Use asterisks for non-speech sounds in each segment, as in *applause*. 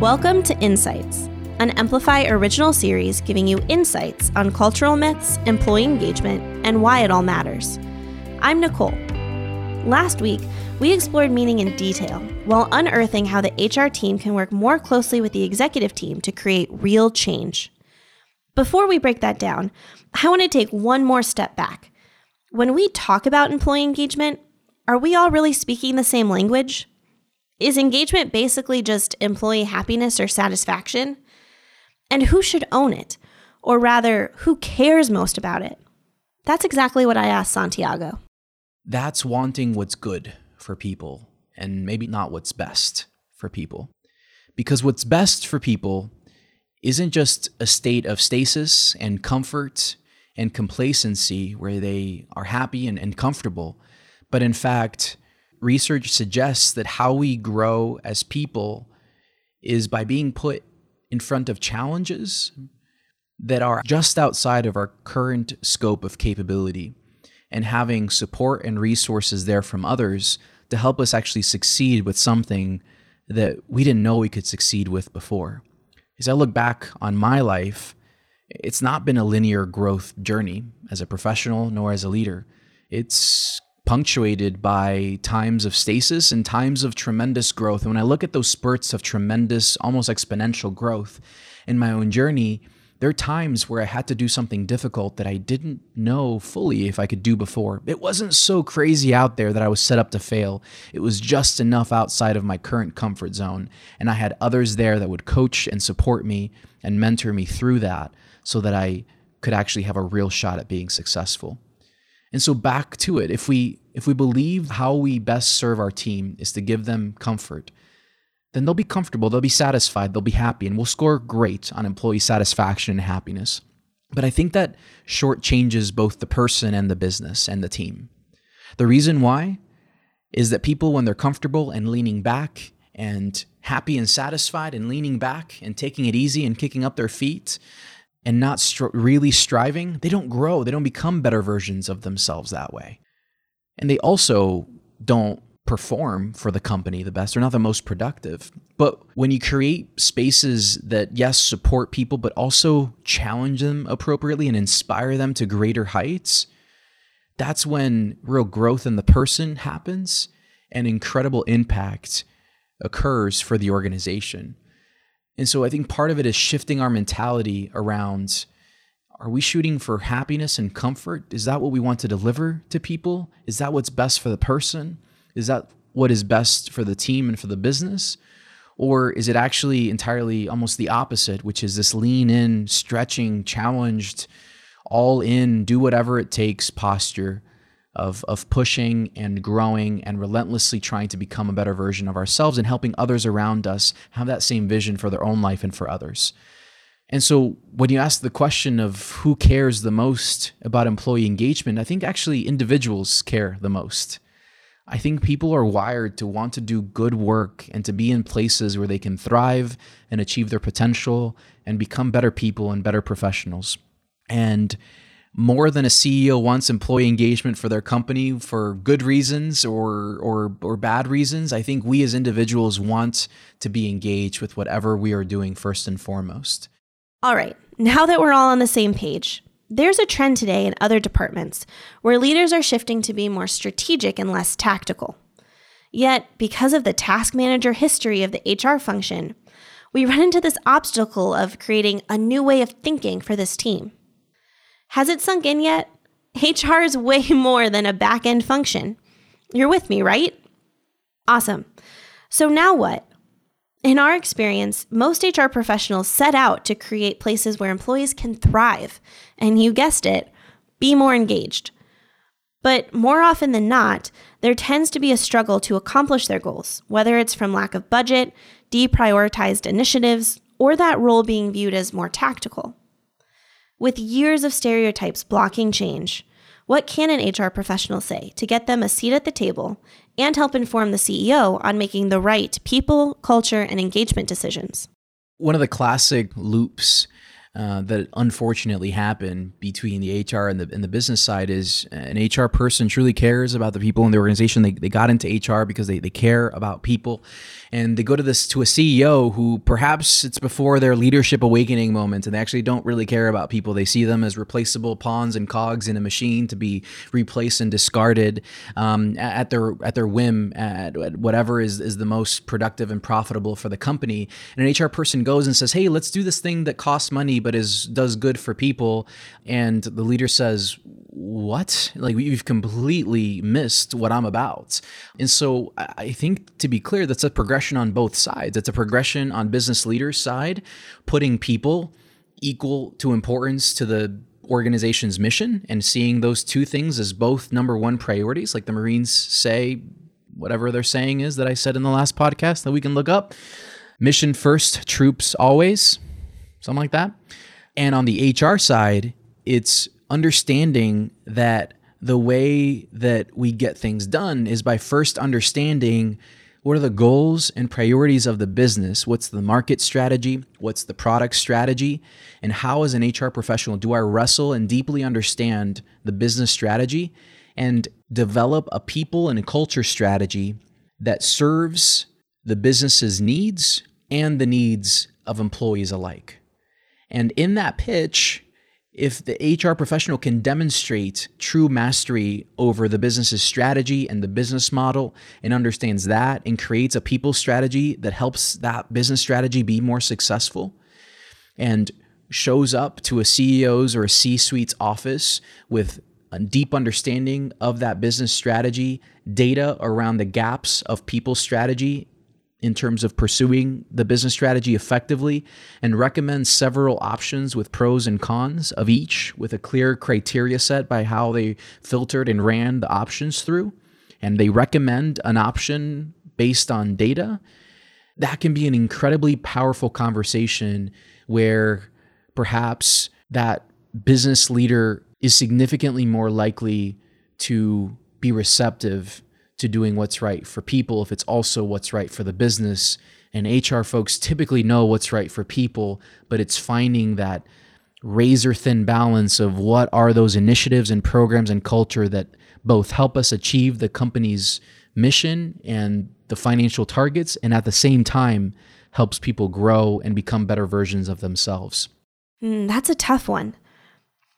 Welcome to Insights, an Emplify original series giving you insights on cultural myths, employee engagement, and why it all matters. I'm Nicole. Last week, we explored meaning in detail while unearthing how the HR team can work more closely with the executive team to create real change. Before we break that down, I want to take one more step back. When we talk about employee engagement, are we all really speaking the same language? Is engagement basically just employee happiness or satisfaction? And who should own it? Or rather, who cares most about it? That's exactly what I asked Santiago. That's wanting what's good for people and maybe not what's best for people. Because what's best for people isn't just a state of stasis and comfort and complacency where they are happy and, and comfortable, but in fact, research suggests that how we grow as people is by being put in front of challenges that are just outside of our current scope of capability and having support and resources there from others to help us actually succeed with something that we didn't know we could succeed with before. As I look back on my life, it's not been a linear growth journey as a professional nor as a leader. It's punctuated by times of stasis and times of tremendous growth. And when I look at those spurts of tremendous, almost exponential growth in my own journey, there are times where I had to do something difficult that I didn't know fully if I could do before. It wasn't so crazy out there that I was set up to fail. It was just enough outside of my current comfort zone. And I had others there that would coach and support me and mentor me through that so that I could actually have a real shot at being successful. And so back to it, if we if we believe how we best serve our team is to give them comfort, then they'll be comfortable, they'll be satisfied, they'll be happy, and we'll score great on employee satisfaction and happiness. But I think that shortchanges both the person and the business and the team. The reason why is that people, when they're comfortable and leaning back and happy and satisfied and leaning back and taking it easy and kicking up their feet, and not really striving, they don't grow. They don't become better versions of themselves that way. And they also don't perform for the company the best. They're not the most productive. But when you create spaces that, yes, support people, but also challenge them appropriately and inspire them to greater heights, that's when real growth in the person happens and incredible impact occurs for the organization. And so I think part of it is shifting our mentality around are we shooting for happiness and comfort? Is that what we want to deliver to people? Is that what's best for the person? Is that what is best for the team and for the business? Or is it actually entirely almost the opposite, which is this lean in, stretching, challenged, all in, do whatever it takes posture of, of pushing and growing and relentlessly trying to become a better version of ourselves and helping others around us have that same vision for their own life and for others. And so when you ask the question of who cares the most about employee engagement, I think actually individuals care the most. I think people are wired to want to do good work and to be in places where they can thrive and achieve their potential and become better people and better professionals. And more than a CEO wants employee engagement for their company for good reasons or or or bad reasons. I think we as individuals want to be engaged with whatever we are doing first and foremost. All right. Now that we're all on the same page, there's a trend today in other departments where leaders are shifting to be more strategic and less tactical. Yet, because of the task manager history of the HR function, we run into this obstacle of creating a new way of thinking for this team. Has it sunk in yet? HR is way *laughs* more than a back end function. You're with me, right? Awesome. So now what? In our experience, most HR professionals set out to create places where employees can thrive, and you guessed it, be more engaged. But more often than not, there tends to be a struggle to accomplish their goals, whether it's from lack of budget, deprioritized initiatives, or that role being viewed as more tactical. With years of stereotypes blocking change, what can an HR professional say to get them a seat at the table and help inform the CEO on making the right people, culture, and engagement decisions? One of the classic loops uh, that unfortunately happen between the HR and the and the business side is an HR person truly cares about the people in the organization. They, they got into HR because they, they care about people, and they go to this to a CEO who perhaps it's before their leadership awakening moment, and they actually don't really care about people. They see them as replaceable pawns and cogs in a machine to be replaced and discarded um, at their at their whim at, at whatever is is the most productive and profitable for the company. And an HR person goes and says, "Hey, let's do this thing that costs money." But is does good for people. And the leader says what? Like you've completely missed what i'm about. And so i think to be clear that's a progression on both sides. It's a progression on business leaders side putting people equal to importance to the organization's mission and seeing those two things as both number one priorities. Like the marines say whatever they're saying is that i said in the last podcast that we can look up. Mission first troops always something like that. And on the HR side, it's understanding that the way that we get things done is by first understanding what are the goals and priorities of the business? What's the market strategy? What's the product strategy? And how, as an HR professional, do I wrestle and deeply understand the business strategy and develop a people and a culture strategy that serves the business's needs and the needs of employees alike? And in that pitch, if the HR professional can demonstrate true mastery over the business's strategy and the business model and understands that and creates a people strategy that helps that business strategy be more successful and shows up to a CEO's or a C suite's office with a deep understanding of that business strategy, data around the gaps of people strategy in terms of pursuing the business strategy effectively and recommends several options with pros and cons of each with a clear criteria set by how they filtered and ran the options through. And they recommend an option based on data. That can be an incredibly powerful conversation where perhaps that business leader is significantly more likely to be receptive to doing what's right for people if it's also what's right for the business. And HR folks typically know what's right for people, but it's finding that razor thin balance of what are those initiatives and programs and culture that both help us achieve the company's mission and the financial targets, and at the same time helps people grow and become better versions of themselves. Mm, that's a tough one.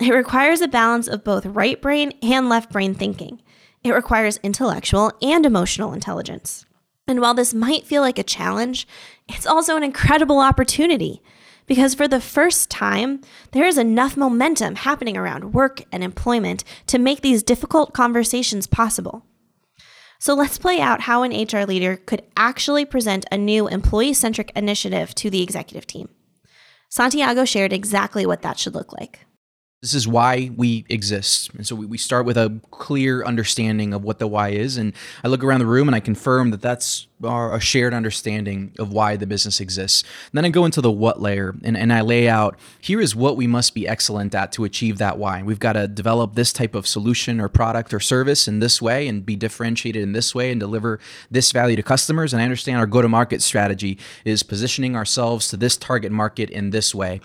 It requires a balance of both right brain and left brain thinking. It requires intellectual and emotional intelligence. And while this might feel like a challenge, it's also an incredible opportunity because for the first time, there is enough momentum happening around work and employment to make these difficult conversations possible. So let's play out how an HR leader could actually present a new employee centric initiative to the executive team. Santiago shared exactly what that should look like. This is why we exist. And so we, we start with a clear understanding of what the why is. And I look around the room and I confirm that that's our, a shared understanding of why the business exists. And then I go into the what layer and, and I lay out here is what we must be excellent at to achieve that why. We've got to develop this type of solution or product or service in this way and be differentiated in this way and deliver this value to customers. And I understand our go to market strategy is positioning ourselves to this target market in this way.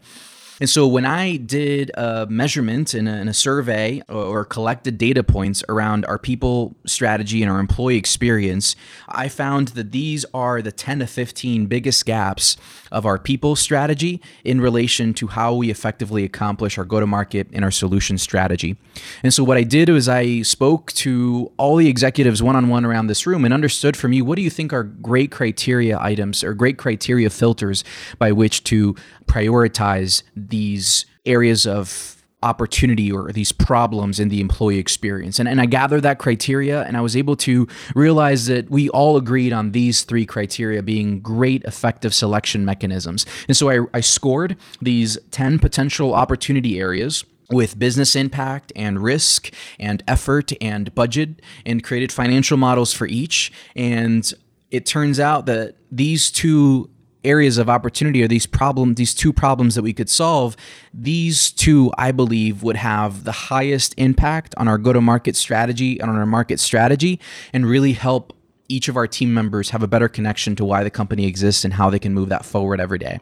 And so when I did a measurement in a, survey or, or, collected data points around our people strategy and our employee experience, I found that these are the 10 to 15 biggest gaps of our people strategy in relation to how we effectively accomplish our go to market and our solution strategy. And so what I did was I spoke to all the executives one on one around this room and understood from you what do you think are great criteria items or great criteria filters by which to prioritize these areas of opportunity or these problems in the employee experience. And, and I gathered that criteria and I was able to realize that we all agreed on these three criteria being great effective selection mechanisms. And so I, I scored these 10 potential opportunity areas with business impact and risk and effort and budget and created financial models for each. And it turns out that these two areas of opportunity or these problem these two problems that we could solve these two i believe would have the highest impact on our go to market strategy and on our market strategy and really help each of our team members have a better connection to why the company exists and how they can move that forward every day.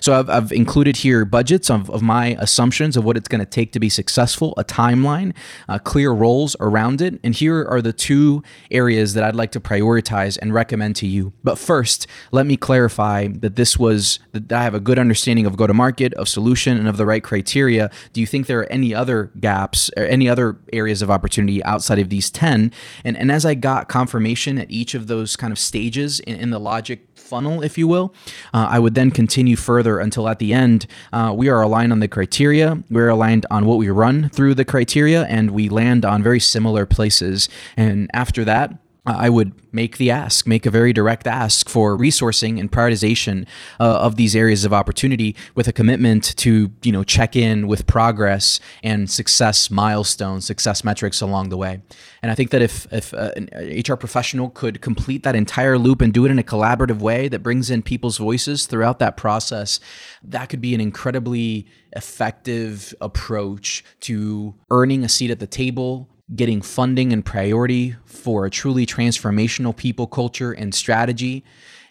So I've, I've included here budgets of, of my assumptions of what it's going to take to be successful, a timeline, uh, clear roles around it. And here are the two areas that I'd like to prioritize and recommend to you. But first, let me clarify that this was that I have a good understanding of go to market, of solution, and of the right criteria. Do you think there are any other gaps or any other areas of opportunity outside of these 10? And, and as I got confirmation at each of those kind of stages in, in the logic funnel, if you will, uh, I would then continue further until at the end uh, we are aligned on the criteria. We're aligned on what we run through the criteria, and we land on very similar places. And after that, I would make the ask, make a very direct ask for resourcing and prioritization uh, of these areas of opportunity with a commitment to, you know, check in with progress and success milestones, success metrics along the way. And I think that if, if uh, an HR professional could complete that entire loop and do it in a collaborative way that brings in people's voices throughout that process, that could be an incredibly effective approach to earning a seat at the table, getting funding and priority for a truly transformational people culture and strategy,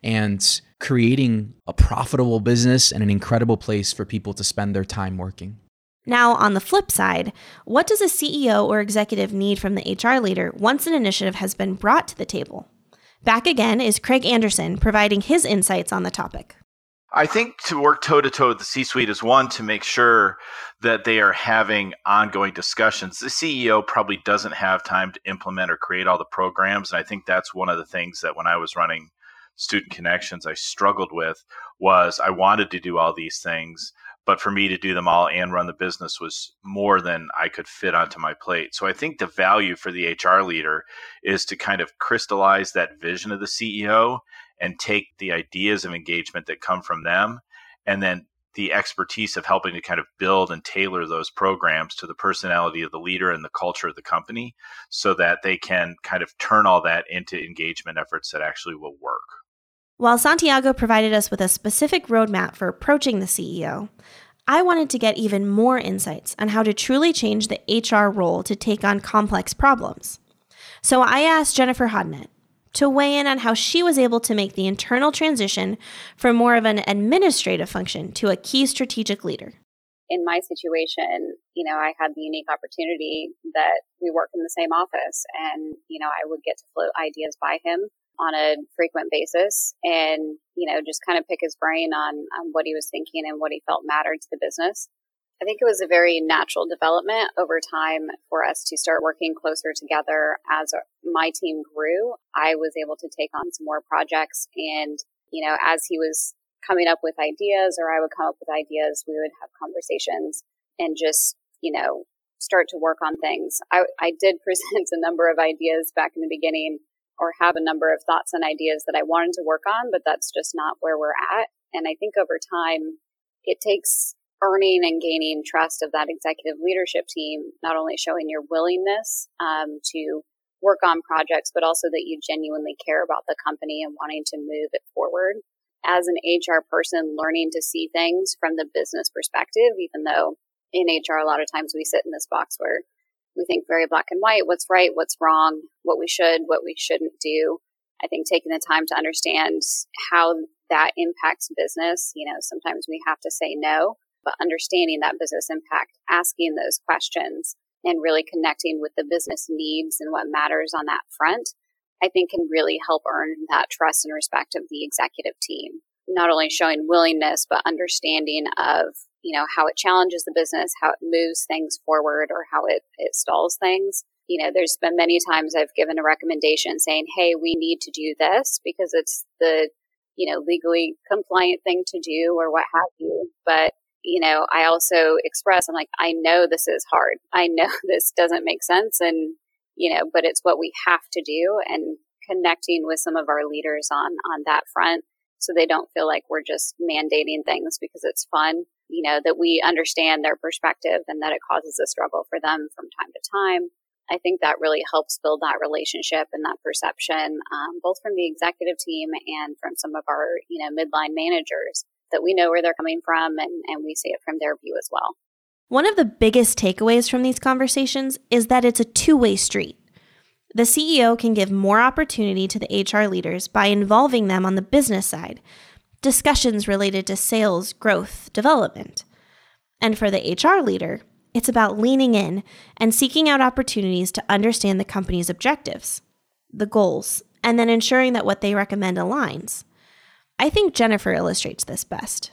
and creating a profitable business and an incredible place for people to spend their time working. Now, on the flip side, what does a CEO or executive need from the HR leader once an initiative has been brought to the table? Back again is Craig Anderson providing his insights on the topic. I think to work toe to toe with the C suite is one, to make sure that they are having ongoing discussions. The CEO probably doesn't have time to implement or create all the programs. And I think that's one of the things that when I was running student connections, I struggled with was I wanted to do all these things, but for me to do them all and run the business was more than I could fit onto my plate. So I think the value for the HR leader is to kind of crystallize that vision of the CEO and take the ideas of engagement that come from them and then the expertise of helping to kind of build and tailor those programs to the personality of the leader and the culture of the company so that they can kind of turn all that into engagement efforts that actually will work. While Santiago provided us with a specific roadmap for approaching the CEO, I wanted to get even more insights on how to truly change the HR role to take on complex problems. So I asked Jennifer Hodnett, to weigh in on how she was able to make the internal transition from more of an administrative function to a key strategic leader. In my situation, you know, I had the unique opportunity that we work in the same office and, you know, I would get to float ideas by him on a frequent basis and, you know, just kind of pick his brain on, on what he was thinking and what he felt mattered to the business. I think it was a very natural development over time for us to start working closer together as my team grew. I was able to take on some more projects and, you know, as he was coming up with ideas or I would come up with ideas, we would have conversations and just, you know, start to work on things. I, I did *laughs* present a number of ideas back in the beginning or have a number of thoughts and ideas that I wanted to work on, but that's just not where we're at. And I think over time, it takes earning and gaining trust of that executive leadership team, not only showing your willingness um, to work on projects, but also that you genuinely care about the company and wanting to move it forward. As an HR person, learning to see things from the business perspective, even though in HR, a lot of times we sit in this box where we think very black and white what's right, what's wrong, what we should, what we shouldn't do. I think taking the time to understand how that impacts business, you know, sometimes we have to say no but understanding that business impact, asking those questions and really connecting with the business needs and what matters on that front, I think can really help earn that trust and respect of the executive team. Not only showing willingness, but understanding of, you know, how it challenges the business, how it moves things forward or how it, it stalls things. You know, there's been many times I've given a recommendation saying, Hey, we need to do this because it's the, you know, legally compliant thing to do or what have you. But you know, I also express, I'm like, I know this is hard. I know *laughs* this doesn't make sense. And, you know, but it's what we have to do and connecting with some of our leaders on, on that front. So they don't feel like we're just mandating things because it's fun, you know, that we understand their perspective and that it causes a struggle for them from time to time. I think that really helps build that relationship and that perception, um, both from the executive team and from some of our, you know, midline managers that we know where they're coming from and, and we see it from their view as well. One of the biggest takeaways from these conversations is that it's a two way street. The CEO can give more opportunity to the HR leaders by involving them on the business side, discussions related to sales, growth, development. And for the HR leader, it's about leaning in and seeking out opportunities to understand the company's objectives, the goals, and then ensuring that what they recommend aligns. I think Jennifer illustrates this best.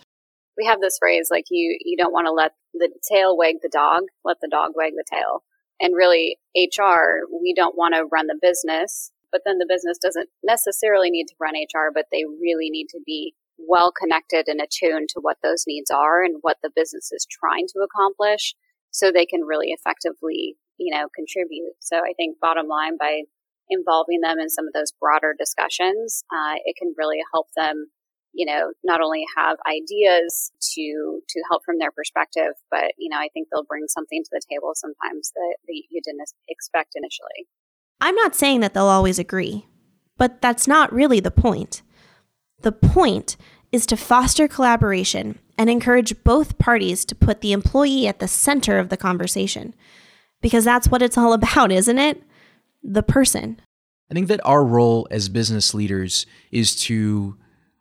We have this phrase like you you don't want to let the tail wag the dog, let the dog wag the tail. And really HR, we don't want to run the business, but then the business doesn't necessarily need to run HR, but they really need to be well connected and attuned to what those needs are and what the business is trying to accomplish so they can really effectively, you know, contribute. So I think bottom line by involving them in some of those broader discussions, uh, it can really help them, you know, not only have ideas to to help from their perspective, but you know, I think they'll bring something to the table sometimes that, that you didn't expect initially. I'm not saying that they'll always agree, but that's not really the point. The point is to foster collaboration and encourage both parties to put the employee at the center of the conversation. Because that's what it's all *laughs* about, isn't it? The person. I think that our role as business leaders is to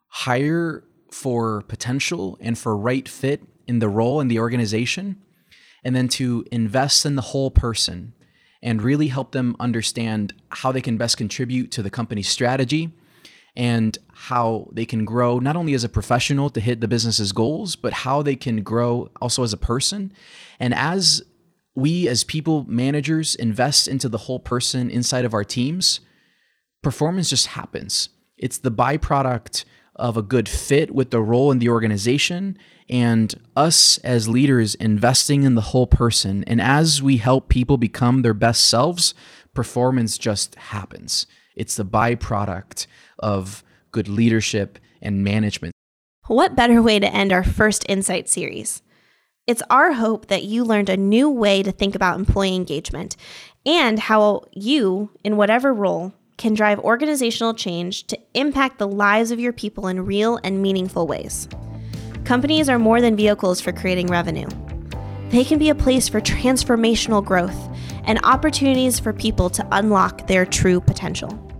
hire for potential and for right fit in the role in the organization, and then to invest in the whole person and really help them understand how they can best contribute to the company's strategy and how they can grow not only as a professional to hit the business's goals, but how they can grow also as a person. And as we, as people managers, invest into the whole person inside of our teams, performance just happens. It's the byproduct of a good fit with the role in the organization and us as leaders investing in the whole person. And as we help people become their best selves, performance just happens. It's the byproduct of good leadership and management. What better way to end our first Insight series? It's our hope that you learned a new way to think about employee engagement and how you, in whatever role, can drive organizational change to impact the lives of your people in real and meaningful ways. Companies are more than vehicles for creating revenue. They can be a place for transformational growth and opportunities for people to unlock their true potential.